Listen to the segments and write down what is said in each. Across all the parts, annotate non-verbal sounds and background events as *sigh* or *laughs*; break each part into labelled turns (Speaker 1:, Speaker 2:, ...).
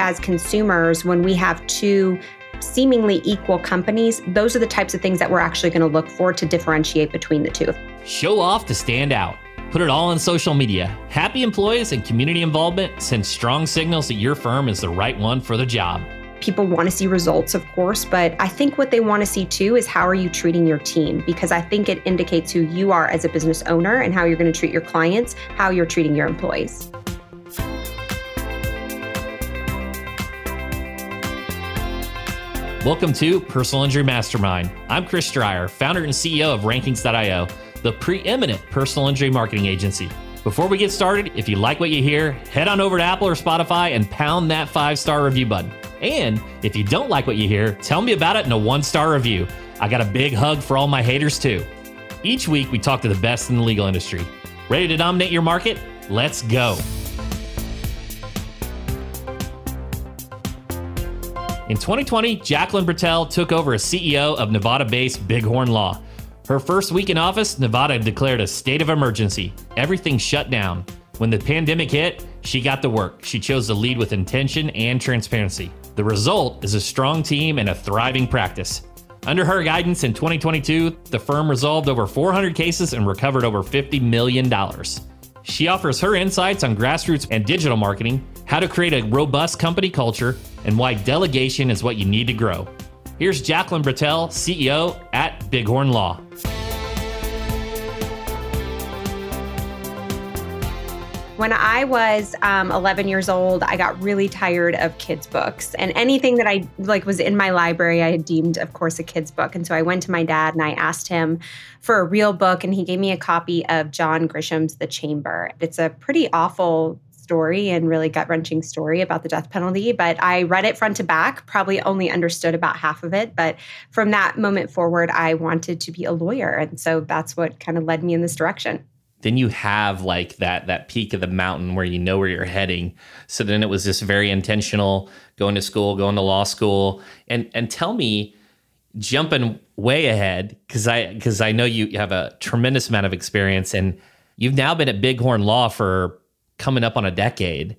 Speaker 1: As consumers, when we have two seemingly equal companies, those are the types of things that we're actually going to look for to differentiate between the two.
Speaker 2: Show off to stand out. Put it all on social media. Happy employees and community involvement send strong signals that your firm is the right one for the job.
Speaker 1: People want to see results, of course, but I think what they want to see too is how are you treating your team? Because I think it indicates who you are as a business owner and how you're going to treat your clients, how you're treating your employees.
Speaker 2: Welcome to Personal Injury Mastermind. I'm Chris Dreyer, founder and CEO of Rankings.io, the preeminent personal injury marketing agency. Before we get started, if you like what you hear, head on over to Apple or Spotify and pound that five star review button. And if you don't like what you hear, tell me about it in a one star review. I got a big hug for all my haters too. Each week, we talk to the best in the legal industry. Ready to dominate your market? Let's go. In 2020, Jacqueline Bretell took over as CEO of Nevada based Bighorn Law. Her first week in office, Nevada declared a state of emergency. Everything shut down. When the pandemic hit, she got to work. She chose to lead with intention and transparency. The result is a strong team and a thriving practice. Under her guidance in 2022, the firm resolved over 400 cases and recovered over $50 million. She offers her insights on grassroots and digital marketing, how to create a robust company culture, and why delegation is what you need to grow. Here's Jacqueline Bretell, CEO at Bighorn Law.
Speaker 1: When I was um, 11 years old, I got really tired of kids' books, and anything that I like was in my library, I had deemed, of course, a kids' book. And so I went to my dad and I asked him for a real book, and he gave me a copy of John Grisham's The Chamber. It's a pretty awful story and really gut wrenching story about the death penalty. But I read it front to back, probably only understood about half of it. But from that moment forward, I wanted to be a lawyer. And so that's what kind of led me in this direction
Speaker 2: then you have like that that peak of the mountain where you know where you're heading so then it was just very intentional going to school going to law school and and tell me jumping way ahead because i because i know you have a tremendous amount of experience and you've now been at bighorn law for coming up on a decade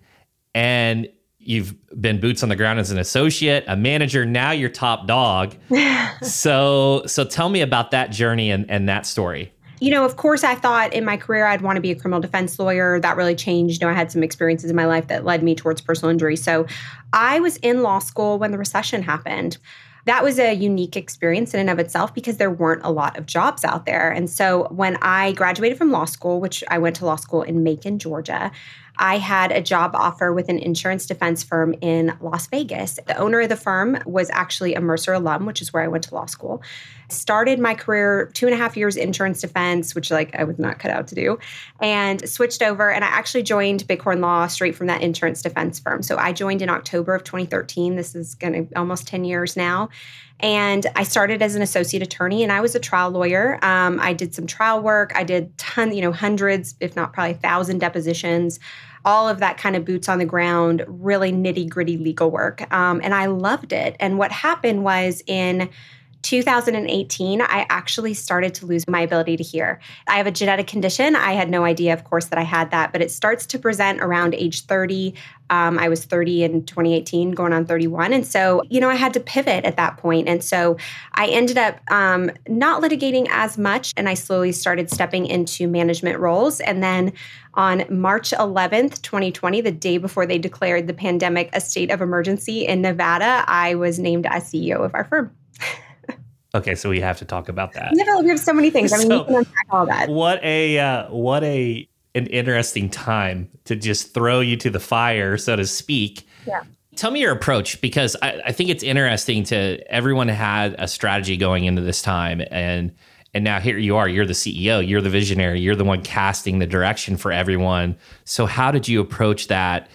Speaker 2: and you've been boots on the ground as an associate a manager now you're top dog *laughs* so so tell me about that journey and, and that story
Speaker 1: you know, of course, I thought in my career I'd want to be a criminal defense lawyer. That really changed. You know, I had some experiences in my life that led me towards personal injury. So I was in law school when the recession happened that was a unique experience in and of itself because there weren't a lot of jobs out there. And so when I graduated from law school, which I went to law school in Macon, Georgia, I had a job offer with an insurance defense firm in Las Vegas. The owner of the firm was actually a Mercer alum, which is where I went to law school. Started my career two and a half years insurance defense, which like I was not cut out to do, and switched over. And I actually joined Bighorn Law straight from that insurance defense firm. So I joined in October of 2013. This is going to almost 10 years now. And I started as an associate attorney and I was a trial lawyer. Um, I did some trial work. I did ton, you know, hundreds, if not probably thousand depositions, all of that kind of boots on the ground, really nitty gritty legal work. Um, and I loved it. And what happened was in 2018, I actually started to lose my ability to hear. I have a genetic condition. I had no idea, of course, that I had that, but it starts to present around age 30. Um, I was 30 in 2018, going on 31. And so, you know, I had to pivot at that point. And so I ended up um, not litigating as much, and I slowly started stepping into management roles. And then on March 11th, 2020, the day before they declared the pandemic a state of emergency in Nevada, I was named as CEO of our firm.
Speaker 2: Okay, so we have to talk about that.
Speaker 1: We have so many things. I mean, so, we can unpack all that.
Speaker 2: What a uh, what a an interesting time to just throw you to the fire, so to speak.
Speaker 1: Yeah.
Speaker 2: Tell me your approach because I, I think it's interesting to everyone had a strategy going into this time and and now here you are you're the ceo you're the visionary you're the one casting the direction for everyone so how did you approach that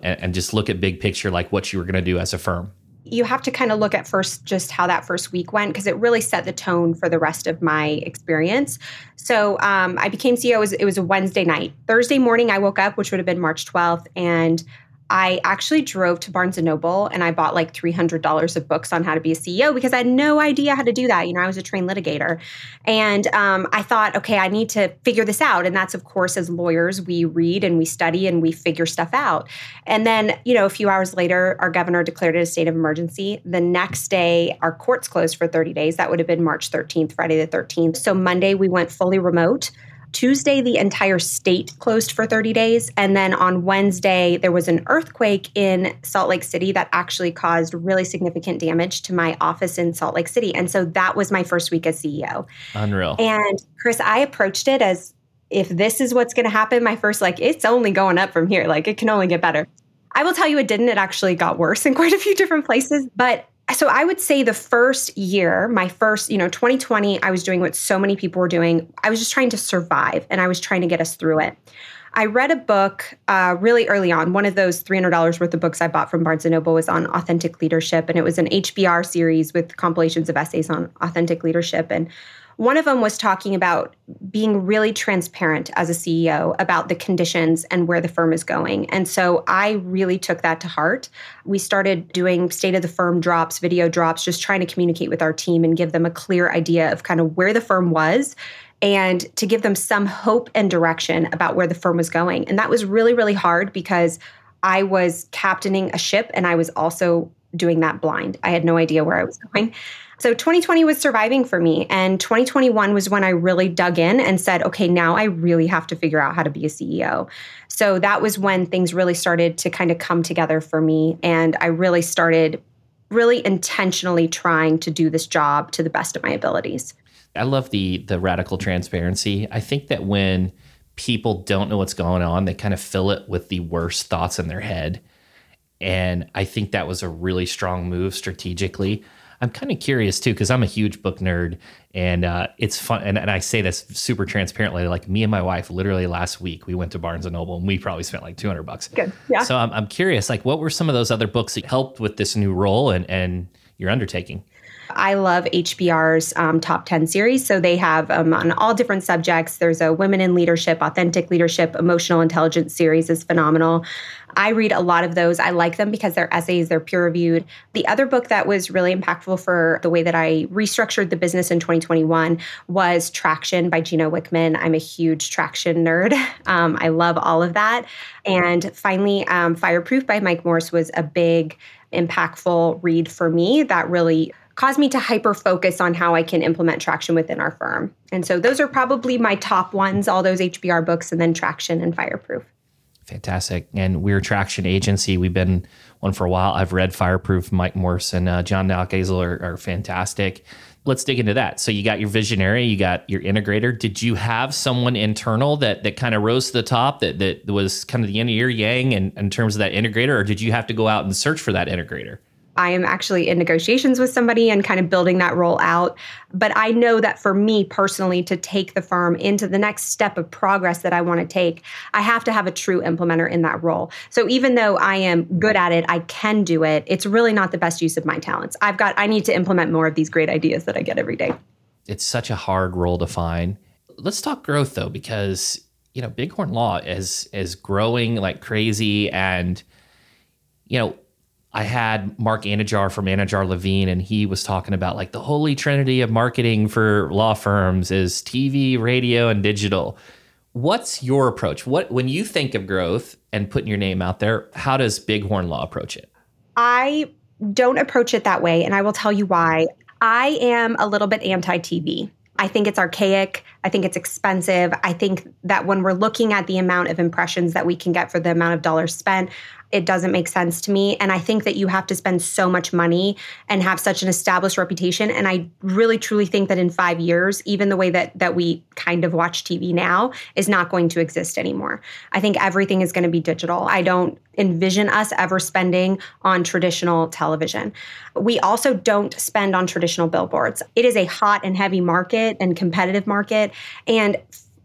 Speaker 2: and, and just look at big picture like what you were going to do as a firm
Speaker 1: you have to kind of look at first just how that first week went because it really set the tone for the rest of my experience. So um, I became CEO. It was, it was a Wednesday night. Thursday morning, I woke up, which would have been March 12th, and I actually drove to Barnes and Noble and I bought like $300 of books on how to be a CEO because I had no idea how to do that. You know, I was a trained litigator. And um, I thought, okay, I need to figure this out. And that's, of course, as lawyers, we read and we study and we figure stuff out. And then, you know, a few hours later, our governor declared it a state of emergency. The next day, our courts closed for 30 days. That would have been March 13th, Friday the 13th. So Monday, we went fully remote. Tuesday, the entire state closed for 30 days. And then on Wednesday, there was an earthquake in Salt Lake City that actually caused really significant damage to my office in Salt Lake City. And so that was my first week as CEO.
Speaker 2: Unreal.
Speaker 1: And Chris, I approached it as if this is what's going to happen, my first, like, it's only going up from here. Like, it can only get better. I will tell you, it didn't. It actually got worse in quite a few different places. But so I would say the first year, my first, you know, 2020, I was doing what so many people were doing. I was just trying to survive and I was trying to get us through it. I read a book uh, really early on. One of those $300 worth of books I bought from Barnes & Noble was on authentic leadership. And it was an HBR series with compilations of essays on authentic leadership. And one of them was talking about being really transparent as a CEO about the conditions and where the firm is going. And so I really took that to heart. We started doing state of the firm drops, video drops, just trying to communicate with our team and give them a clear idea of kind of where the firm was and to give them some hope and direction about where the firm was going. And that was really, really hard because I was captaining a ship and I was also doing that blind. I had no idea where I was going. So 2020 was surviving for me. And 2021 was when I really dug in and said, okay, now I really have to figure out how to be a CEO. So that was when things really started to kind of come together for me. And I really started really intentionally trying to do this job to the best of my abilities.
Speaker 2: I love the the radical transparency. I think that when people don't know what's going on, they kind of fill it with the worst thoughts in their head. And I think that was a really strong move strategically. I'm kind of curious too because I'm a huge book nerd, and uh, it's fun. And, and, I say this super transparently. Like me and my wife, literally last week, we went to Barnes and Noble, and we probably spent like 200 bucks.
Speaker 1: Good, yeah.
Speaker 2: So I'm, I'm curious, like, what were some of those other books that helped with this new role and and your undertaking?
Speaker 1: I love HBR's um, top 10 series. So they have um, on all different subjects. There's a Women in Leadership, Authentic Leadership, Emotional Intelligence series is phenomenal. I read a lot of those. I like them because they're essays, they're peer reviewed. The other book that was really impactful for the way that I restructured the business in 2021 was Traction by Gino Wickman. I'm a huge traction nerd. *laughs* Um, I love all of that. And finally, um, Fireproof by Mike Morse was a big, impactful read for me that really caused me to hyper focus on how I can implement traction within our firm. And so those are probably my top ones, all those HBR books, and then traction and fireproof.
Speaker 2: Fantastic. And we're traction agency. We've been one for a while. I've read Fireproof, Mike Morse and uh, John Nalkazel are, are fantastic. Let's dig into that. So you got your visionary, you got your integrator. Did you have someone internal that that kind of rose to the top that that was kind of the end of your yang in, in terms of that integrator, or did you have to go out and search for that integrator?
Speaker 1: I am actually in negotiations with somebody and kind of building that role out. But I know that for me personally, to take the firm into the next step of progress that I want to take, I have to have a true implementer in that role. So even though I am good at it, I can do it, it's really not the best use of my talents. I've got, I need to implement more of these great ideas that I get every day.
Speaker 2: It's such a hard role to find. Let's talk growth though, because you know, Bighorn Law is is growing like crazy and you know, I had Marc Anidjar from Anidjar Levine, and he was talking about like the holy trinity of marketing for law firms is TV, radio, and digital. What's your approach? What when you think of growth and putting your name out there, how does Bighorn Law approach it?
Speaker 1: I don't approach it that way, and I will tell you why. I am a little bit anti TV. I think it's archaic. I think it's expensive. I think that when we're looking at the amount of impressions that we can get for the amount of dollars spent, it doesn't make sense to me. And I think that you have to spend so much money and have such an established reputation. And I really truly think that in five years, even the way that that we kind of watch TV now is not going to exist anymore. I think everything is going to be digital. I don't envision us ever spending on traditional television. We also don't spend on traditional billboards. It is a hot and heavy market and competitive market. And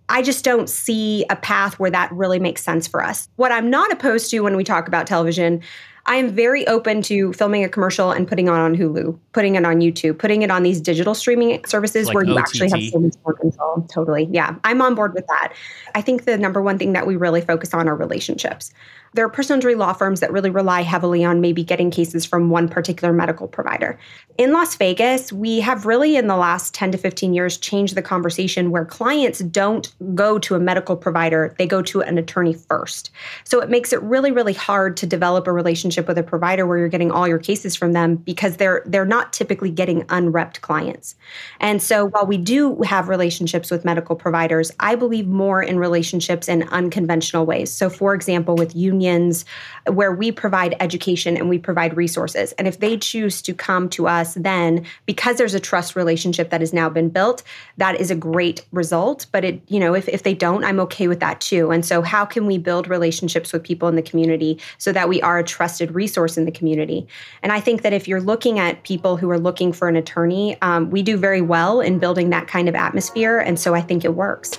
Speaker 1: I just don't see a path where that really makes sense for us. What I'm not opposed to when we talk about television, I am very open to filming a commercial and putting it on Hulu, putting it on YouTube, putting it on these digital streaming services
Speaker 2: Like
Speaker 1: where you
Speaker 2: OTT.
Speaker 1: actually have so much more control. Totally. Yeah. I'm on board with that. I think the number one thing that we really focus on are relationships. There are personal injury law firms that really rely heavily on maybe getting cases from one particular medical provider. In Las Vegas, we have really in the last 10 to 15 years changed the conversation where clients don't go to a medical provider, they go to an attorney first. So it makes it really really hard to develop a relationship with a provider where you're getting all your cases from them because they're they're not typically getting unrepped clients. And so while we do have relationships with medical providers, I believe more in relationships in unconventional ways. So for example, with unions where we provide education and we provide resources. And if they choose to come to us then because there's a trust relationship that has now been built, that is a great result, but it you know, if if they don't, I'm okay with that too. And so how can we build relationships with people in the community so that we are a trusted resource in the community? And I think that if you're looking at people who are looking for an attorney, um, we do very well in building that kind of atmosphere. And so I think it works.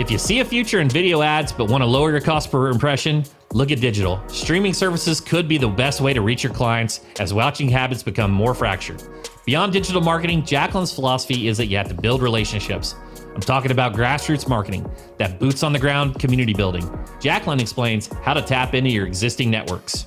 Speaker 2: If you see a future in video ads but want to lower your cost per impression, look at digital. Streaming services could be the best way to reach your clients as watching habits become more fractured. Beyond digital marketing, Jacqueline's philosophy is that you have to build relationships. I'm talking about grassroots marketing, that boots on the ground community building. Jacqueline explains how to tap into your existing networks.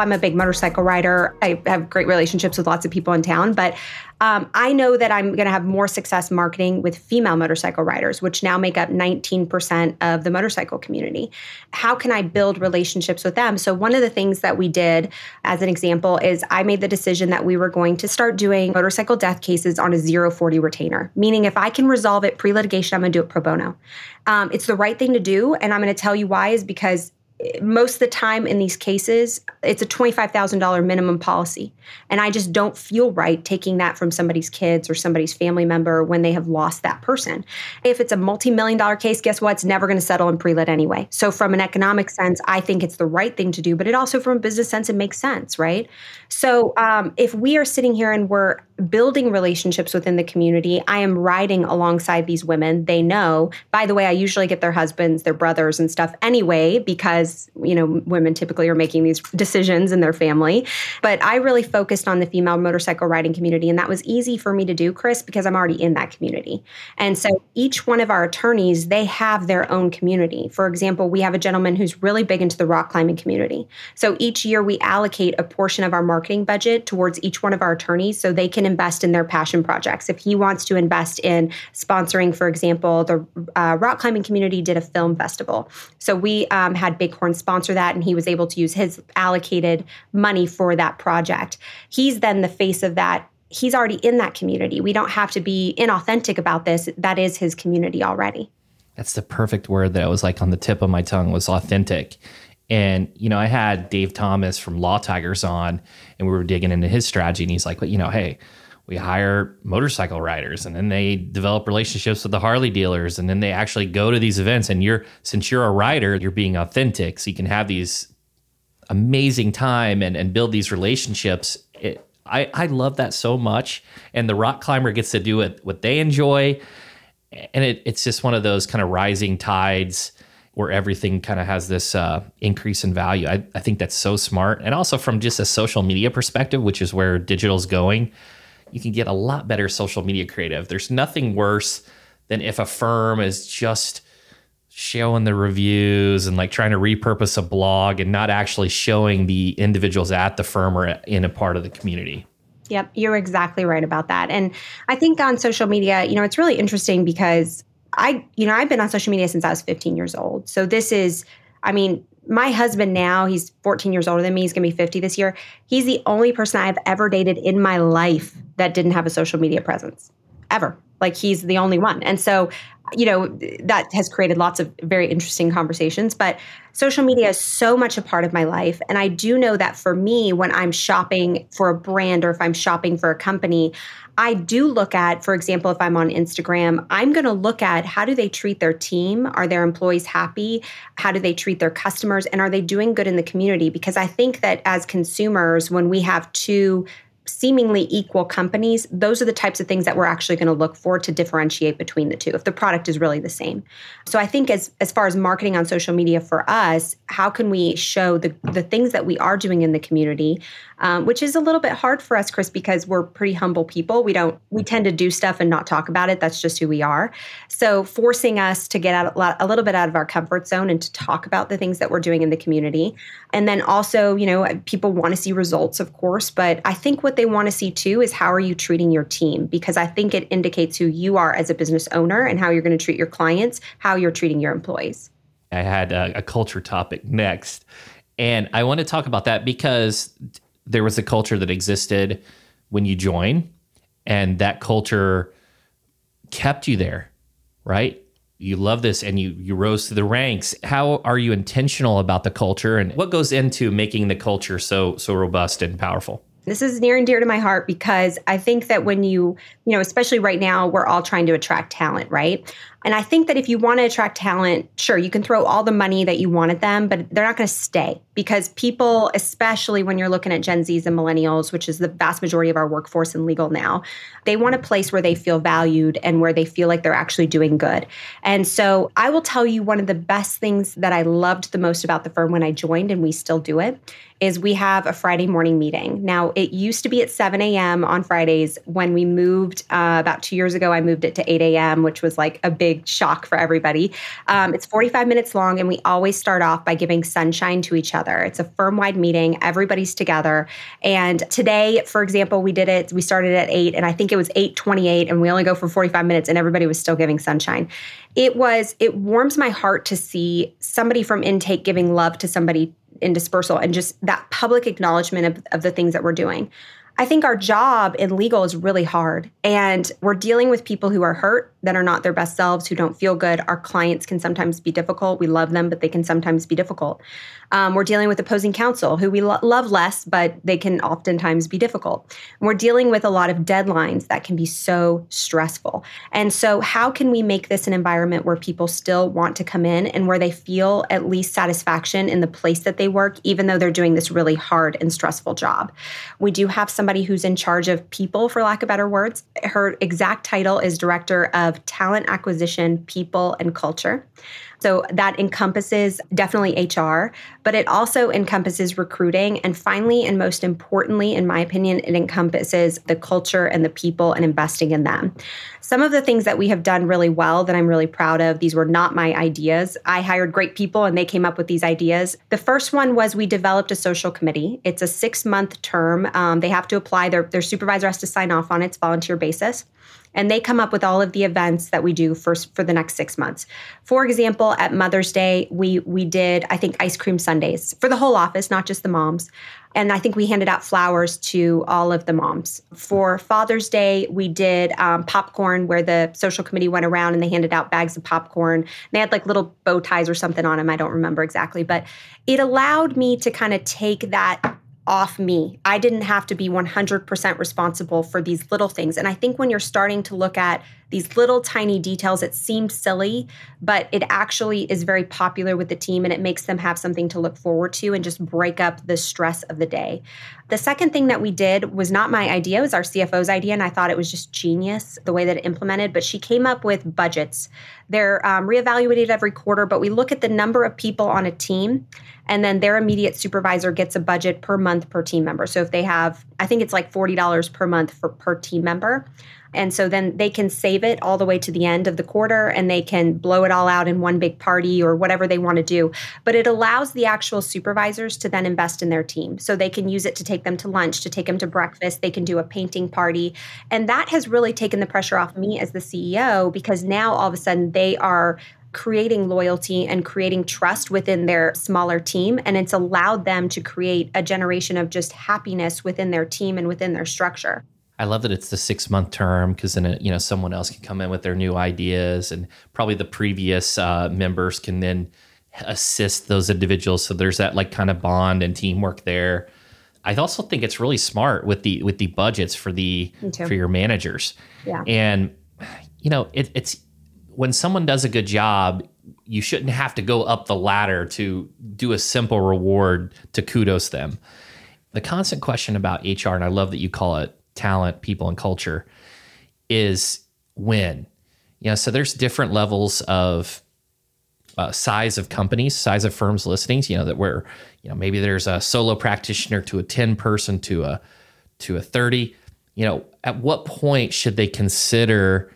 Speaker 1: I'm a big motorcycle rider. I have great relationships with lots of people in town, but um, I know that I'm going to have more success marketing with female motorcycle riders, which now make up 19% of the motorcycle community. How can I build relationships with them? So, one of the things that we did, as an example, is I made the decision that we were going to start doing motorcycle death cases on a 040 retainer, meaning if I can resolve it pre litigation, I'm going to do it pro bono. Um, it's the right thing to do. And I'm going to tell you why is because most of the time in these cases, it's a $25,000 minimum policy. And I just don't feel right taking that from somebody's kids or somebody's family member when they have lost that person. If it's a multi million dollar case, guess what? It's never going to settle in pre lit anyway. So, from an economic sense, I think it's the right thing to do, but it also, from a business sense, it makes sense, right? So, um, if we are sitting here and we're building relationships within the community, I am riding alongside these women. They know, by the way, I usually get their husbands, their brothers, and stuff anyway, because you know women typically are making these decisions in their family. But i really focused on the female motorcycle riding community and that was easy for me to do chris because i'm already in that community. And so each one of our attorneys they have their own community. For example we have a gentleman who's really big into the rock climbing community. So each year we allocate a portion of our marketing budget towards each one of our attorneys so they can invest in their passion projects. If he wants to invest in sponsoring for example the uh, rock climbing community did a film festival. So we um, had big Sponsor that, and he was able to use his allocated money for that project. He's then the face of that. He's already in that community. We don't have to be inauthentic about this. That is his community already.
Speaker 2: That's the perfect word that I was like on the tip of my tongue was authentic. And, you know, I had Dave Thomas from Law Tigers on and we were digging into his strategy. And he's like, well, you know, hey, we hire motorcycle riders and then they develop relationships with the Harley dealers and then they actually go to these events. And you're since you're a rider you're being authentic so you can have these amazing time and, and build these relationships. It, I, I love that so much. And the rock climber gets to do it what they enjoy. And it, it's just one of those kind of rising tides where everything kind of has this uh, increase in value. I, I think that's so smart. And also from just a social media perspective which is where digital's going you can get a lot better social media creative. There's nothing worse than if a firm is just showing the reviews and like trying to repurpose a blog and not actually showing the individuals at the firm or in a part of the community.
Speaker 1: Yep, you're exactly right about that. And I think on social media, you know, it's really interesting because I, you know, I've been on social media since I was 15 years old. So this is, I mean, my husband now, he's 14 years older than me. He's going to be 50 this year. He's the only person I've ever dated in my life that didn't have a social media presence ever. Like he's the only one. And so, you know, that has created lots of very interesting conversations. But social media is so much a part of my life. And I do know that for me, when I'm shopping for a brand or if I'm shopping for a company, I do look at, for example, if I'm on Instagram, I'm going to look at how do they treat their team? Are their employees happy? How do they treat their customers? And are they doing good in the community? Because I think that as consumers, when we have two seemingly equal companies, those are the types of things that we're actually going to look for to differentiate between the two if the product is really the same. So I think as as far as marketing on social media for us, how can we show the the things that we are doing in the community, um, which is a little bit hard for us, Chris, because we're pretty humble people. We don't we tend to do stuff and not talk about it. That's just who we are. So forcing us to get out a, lot, a little bit out of our comfort zone and to talk about the things that we're doing in the community, and then also, you know, people want to see results, of course, but I think what they want to see too is how are you treating your team? Because I think it indicates who you are as a business owner and how you're going to treat your clients, how you're treating your employees.
Speaker 2: I had a, a culture topic next. And I want to talk about that because there was a culture that existed when you join, and that culture kept you there, right? You love this and you you rose to the ranks. How are you intentional about the culture and what goes into making the culture so so robust and powerful?
Speaker 1: This is near and dear to my heart because I think that when you, you know, especially right now, we're all trying to attract talent, right? And I think that if you want to attract talent, sure, you can throw all the money that you want at them, but they're not going to stay because people, especially when you're looking at Gen Zs and millennials, which is the vast majority of our workforce in legal now, they want a place where they feel valued and where they feel like they're actually doing good. And so I will tell you one of the best things that I loved the most about the firm when I joined, and we still do it, is we have a Friday morning meeting. Now, it used to be at 7 a.m. on Fridays. When we moved uh, about two years ago, I moved it to 8 a.m., which was like a big shock for everybody. Um, it's 45 minutes long, and we always start off by giving sunshine to each other. It's a firm wide meeting, everybody's together. And today, for example, we did it, we started at 8, and I think it was 8:28, and we only go for 45 minutes, and everybody was still giving sunshine. It was, it warms my heart to see somebody from intake giving love to somebody in dispersal and just that public acknowledgement of, of the things that we're doing. I think our job in legal is really hard. And we're dealing with people who are hurt, that are not their best selves, who don't feel good. Our clients can sometimes be difficult. We love them, but they can sometimes be difficult. Um, we're dealing with opposing counsel who we lo- love less, but they can oftentimes be difficult. And we're dealing with a lot of deadlines that can be so stressful. And so, how can we make this an environment where people still want to come in and where they feel at least satisfaction in the place that they work, even though they're doing this really hard and stressful job? We do have somebody who's in charge of people, for lack of better words. Her exact title is Director of Of talent Acquisition, People, and Culture. So that encompasses definitely HR, but it also encompasses recruiting. And finally, and most importantly, in my opinion, it encompasses the culture and the people and investing in them. Some of the things that we have done really well that I'm really proud of, these were not my ideas. I hired great people and they came up with these ideas. The first one was we developed a social committee. It's a six month term. Um, they have to apply, their, their supervisor has to sign off on it, it's volunteer basis and they come up with all of the events that we do for, for the next six months. For example, at Mother's Day, we we did I think ice cream sundaes for the whole office, not just the moms. And I think we handed out flowers to all of the moms. For Father's Day, we did um, popcorn where the social committee went around and they handed out bags of popcorn. They had like little bow ties or something on them. I don't remember exactly, but it allowed me to kind of take that off me. I didn't have to be 100% responsible for these little things. And I think when you're starting to look at these little tiny details that seem silly, but it actually is very popular with the team and it makes them have something to look forward to and just break up the stress of the day. The second thing that we did was not my idea, it was our CFO's idea. And I thought it was just genius the way that it implemented. But she came up with budgets. They're um, reevaluated every quarter, but we look at the number of people on a team and then their immediate supervisor gets a budget per month per team member. So if they have, I think it's like $40 per month for per team member. And so then they can save it all the way to the end of the quarter and they can blow it all out in one big party or whatever they want to do. But it allows the actual supervisors to then invest in their team. So they can use it to take them to lunch, to take them to breakfast, they can do a painting party. And that has really taken the pressure off me as the CEO because now all of a sudden they are creating loyalty and creating trust within their smaller team. And it's allowed them to create a generation of just happiness within their team and within their structure.
Speaker 2: I love that it's the six month term because then it, you know someone else can come in with their new ideas, and probably the previous uh, members can then assist those individuals. So there's that like kind of bond and teamwork there. I also think it's really smart with the with the budgets for the for your managers.
Speaker 1: Yeah.
Speaker 2: And you know, it, it's when someone does a good job, you shouldn't have to go up the ladder to do a simple reward to kudos them. The constant question about HR, and I love that you call it talent, people, and culture, is when. You know, so there's different levels of uh, size of companies, size of firms listings. You know that where you know maybe there's a solo practitioner to a ten person to a to a thirty. You know, at what point should they consider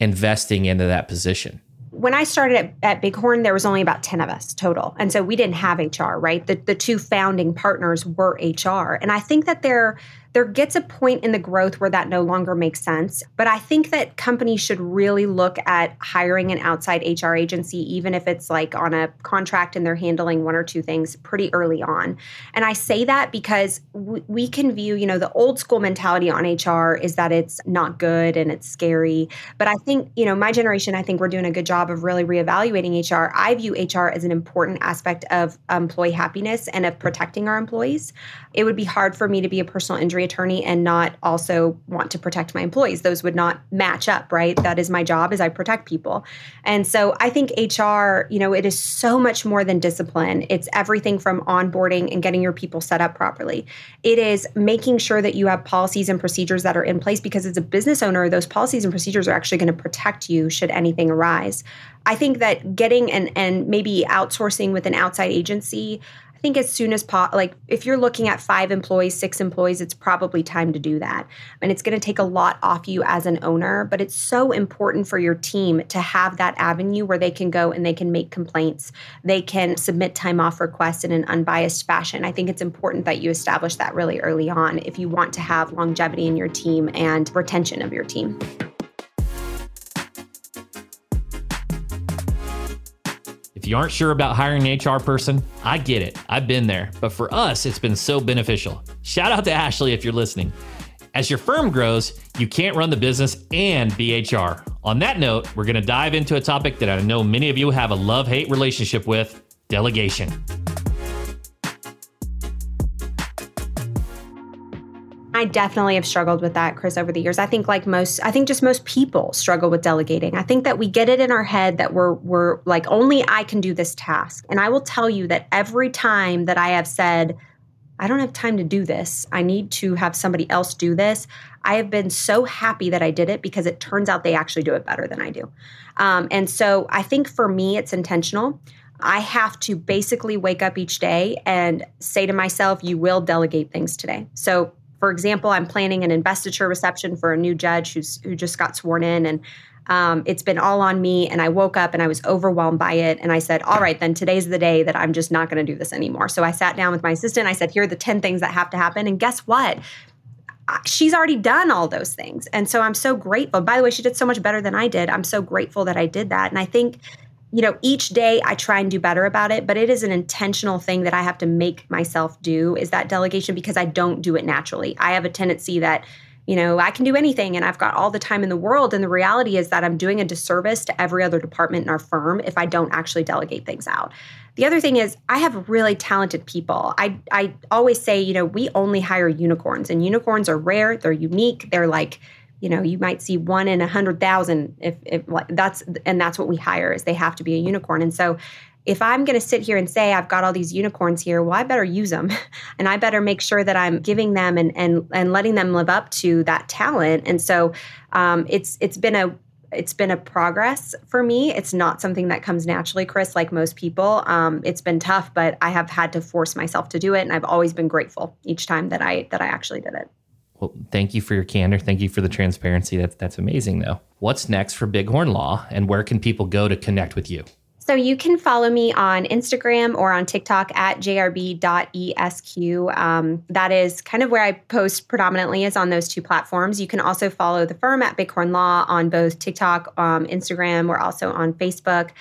Speaker 2: investing into that position?
Speaker 1: when I started at, at, Bighorn, there was only about 10 of us total. And so we didn't have HR, right? The, the two founding partners were HR. And I think that there there gets a point in the growth where that no longer makes sense. But I think that companies should really look at hiring an outside HR agency, even if it's like on a contract and they're handling one or two things pretty early on. And I say that because we, can view, you know, the old school mentality on HR is that it's not good and it's scary. But I think, you know, my generation, I think we're doing a good job of really reevaluating HR. I view HR as an important aspect of employee happiness and of protecting our employees. It would be hard for me to be a personal injury attorney and not also want to protect my employees. Those would not match up, right? That is my job is I protect people. And so I think HR, you know, it is so much more than discipline. It's everything from onboarding and getting your people set up properly. It is making sure that you have policies and procedures that are in place because as a business owner, those policies and procedures are actually going to protect you should anything arise. I think that getting and and maybe outsourcing with an outside agency think as soon as po- like if you're looking at five employees, six employees, it's probably time to do that. And it's going to take a lot off you as an owner, but it's so important for your team to have that avenue where they can go and they can make complaints. They can submit time off requests in an unbiased fashion. I think it's important that you establish that really early on if you want to have longevity in your team and retention of your team.
Speaker 2: If you aren't sure about hiring an HR person, I get it. I've been there. But for us, it's been so beneficial. Shout out to Ashley if you're listening. As your firm grows, you can't run the business and be HR. On that note, we're going to dive into a topic that I know many of you have a love hate relationship with delegation.
Speaker 1: I definitely have struggled with that, Chris, over the years. I think like most, I think just most people struggle with delegating. I think that we get it in our head that we're we're like only I can do this task. And I will tell you that every time that I have said, I don't have time to do this. I need to have somebody else do this. I have been so happy that I did it because it turns out they actually do it better than I do. Um, and so I think for me, it's intentional. I have to basically wake up each day and say to myself, you will delegate things today. So for example, I'm planning an investiture reception for a new judge who's who just got sworn in, and um, it's been all on me. And I woke up and I was overwhelmed by it, and I said, "All right, then today's the day that I'm just not going to do this anymore." So I sat down with my assistant. I said, "Here are the ten things that have to happen," and guess what? she's already done all those things. And so I'm so grateful. By the way, she did so much better than I did. I'm so grateful that I did that. And I think you know, each day I try and do better about it, but it is an intentional thing that I have to make myself do is that delegation because I don't do it naturally. I have a tendency that, you know, I can do anything and I've got all the time in the world. And the reality is that I'm doing a disservice to every other department in our firm if I don't actually delegate things out. The other thing is I have really talented people. I I always say, you know, we only hire unicorns and unicorns are rare, they're unique, they're like you know you might see one in a hundred thousand if, if that's and that's what we hire is they have to be a unicorn and so if i'm going to sit here and say i've got all these unicorns here well i better use them *laughs* and i better make sure that i'm giving them and and and letting them live up to that talent and so um, it's it's been a it's been a progress for me. It's not something that comes naturally, Chris, like most people. Um, it's been tough, but I have had to force myself to do it, and I've always been grateful each time that I that I actually did it.
Speaker 2: Well, thank you for your candor. Thank you for the transparency. That's that's amazing though. What's next for Bighorn Law and where can people go to connect with you?
Speaker 1: So you can follow me on Instagram or on TikTok at jrb.esq. Um, that is kind of where I post predominantly is on those two platforms. You can also follow the firm at Bighorn Law on both TikTok, um, Instagram. We're also on Facebook.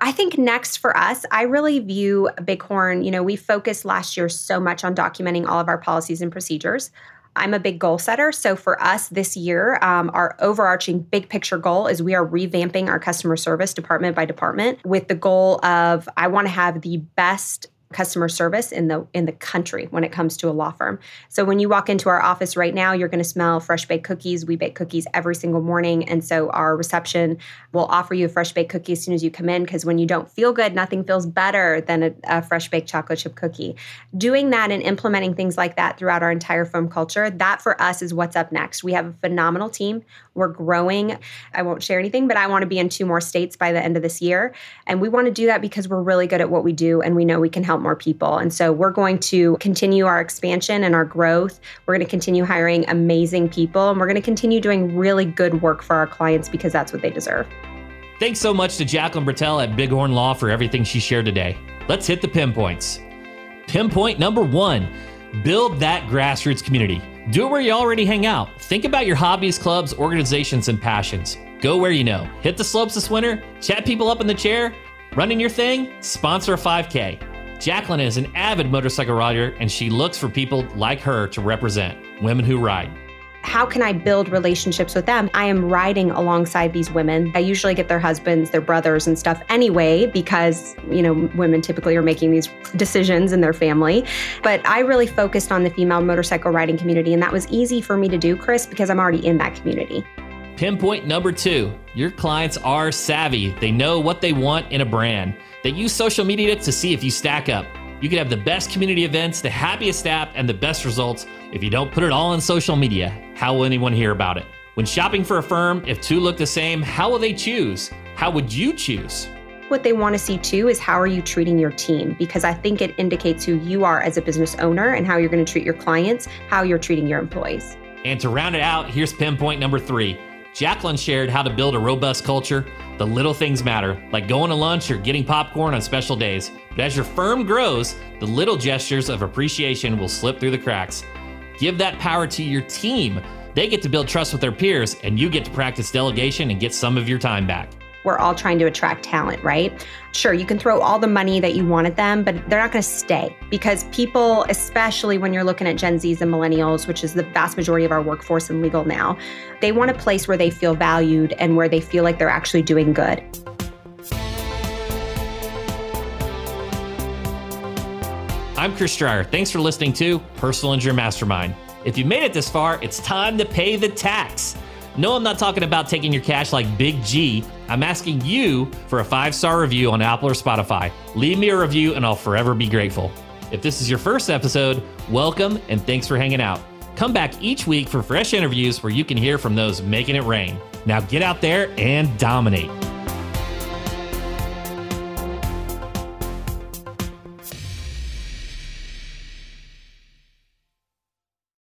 Speaker 1: I think next for us, I really view Bighorn, you know, we focused last year so much on documenting all of our policies and procedures. I'm a big goal setter. So for us this year, um, our overarching big picture goal is we are revamping our customer service department by department with the goal of I want to have the best customer service in the in the country when it comes to a law firm. So when you walk into our office right now, you're going to smell fresh baked cookies. We bake cookies every single morning, and so our reception will offer you a fresh baked cookie as soon as you come in because when you don't feel good, nothing feels better than a, a fresh baked chocolate chip cookie. Doing that and implementing things like that throughout our entire firm culture, that for us is what's up next. We have a phenomenal team. We're growing. I won't share anything, but I want to be in two more states by the end of this year, and we want to do that because we're really good at what we do and we know we can help more people. And so we're going to continue our expansion and our growth. We're going to continue hiring amazing people and we're going to continue doing really good work for our clients because that's what they deserve.
Speaker 2: Thanks so much to Jacqueline Bretell at Bighorn Law for everything she shared today. Let's hit the pinpoints. Pinpoint number one build that grassroots community. Do it where you already hang out. Think about your hobbies, clubs, organizations, and passions. Go where you know. Hit the slopes this winter, chat people up in the chair, running your thing, sponsor a 5K. Jacqueline is an avid motorcycle rider and she looks for people like her to represent women who ride.
Speaker 1: How can I build relationships with them? I am riding alongside these women. I usually get their husbands, their brothers, and stuff anyway, because, you know, women typically are making these decisions in their family. But I really focused on the female motorcycle riding community, and that was easy for me to do, Chris, because I'm already in that community.
Speaker 2: Pinpoint number two your clients are savvy, they know what they want in a brand. They use social media to see if you stack up. You can have the best community events, the happiest staff, and the best results. If you don't put it all on social media, how will anyone hear about it? When shopping for a firm, if two look the same, how will they choose? How would you choose?
Speaker 1: What they want to see too is how are you treating your team? Because I think it indicates who you are as a business owner and how you're going to treat your clients, how you're treating your employees.
Speaker 2: And to round it out, here's pinpoint number three Jacqueline shared how to build a robust culture. The little things matter, like going to lunch or getting popcorn on special days. But as your firm grows, the little gestures of appreciation will slip through the cracks. Give that power to your team. They get to build trust with their peers, and you get to practice delegation and get some of your time back
Speaker 1: we're all trying to attract talent, right? Sure, you can throw all the money that you want at them, but they're not going to stay because people, especially when you're looking at Gen Zs and millennials, which is the vast majority of our workforce in legal now, they want a place where they feel valued and where they feel like they're actually doing good.
Speaker 2: I'm Chris Dreyer. Thanks for listening to Personal Injury Mastermind. If you made it this far, it's time to pay the tax. No, I'm not talking about taking your cash like Big G. I'm asking you for a five star review on Apple or Spotify. Leave me a review and I'll forever be grateful. If this is your first episode, welcome and thanks for hanging out. Come back each week for fresh interviews where you can hear from those making it rain. Now get out there and dominate.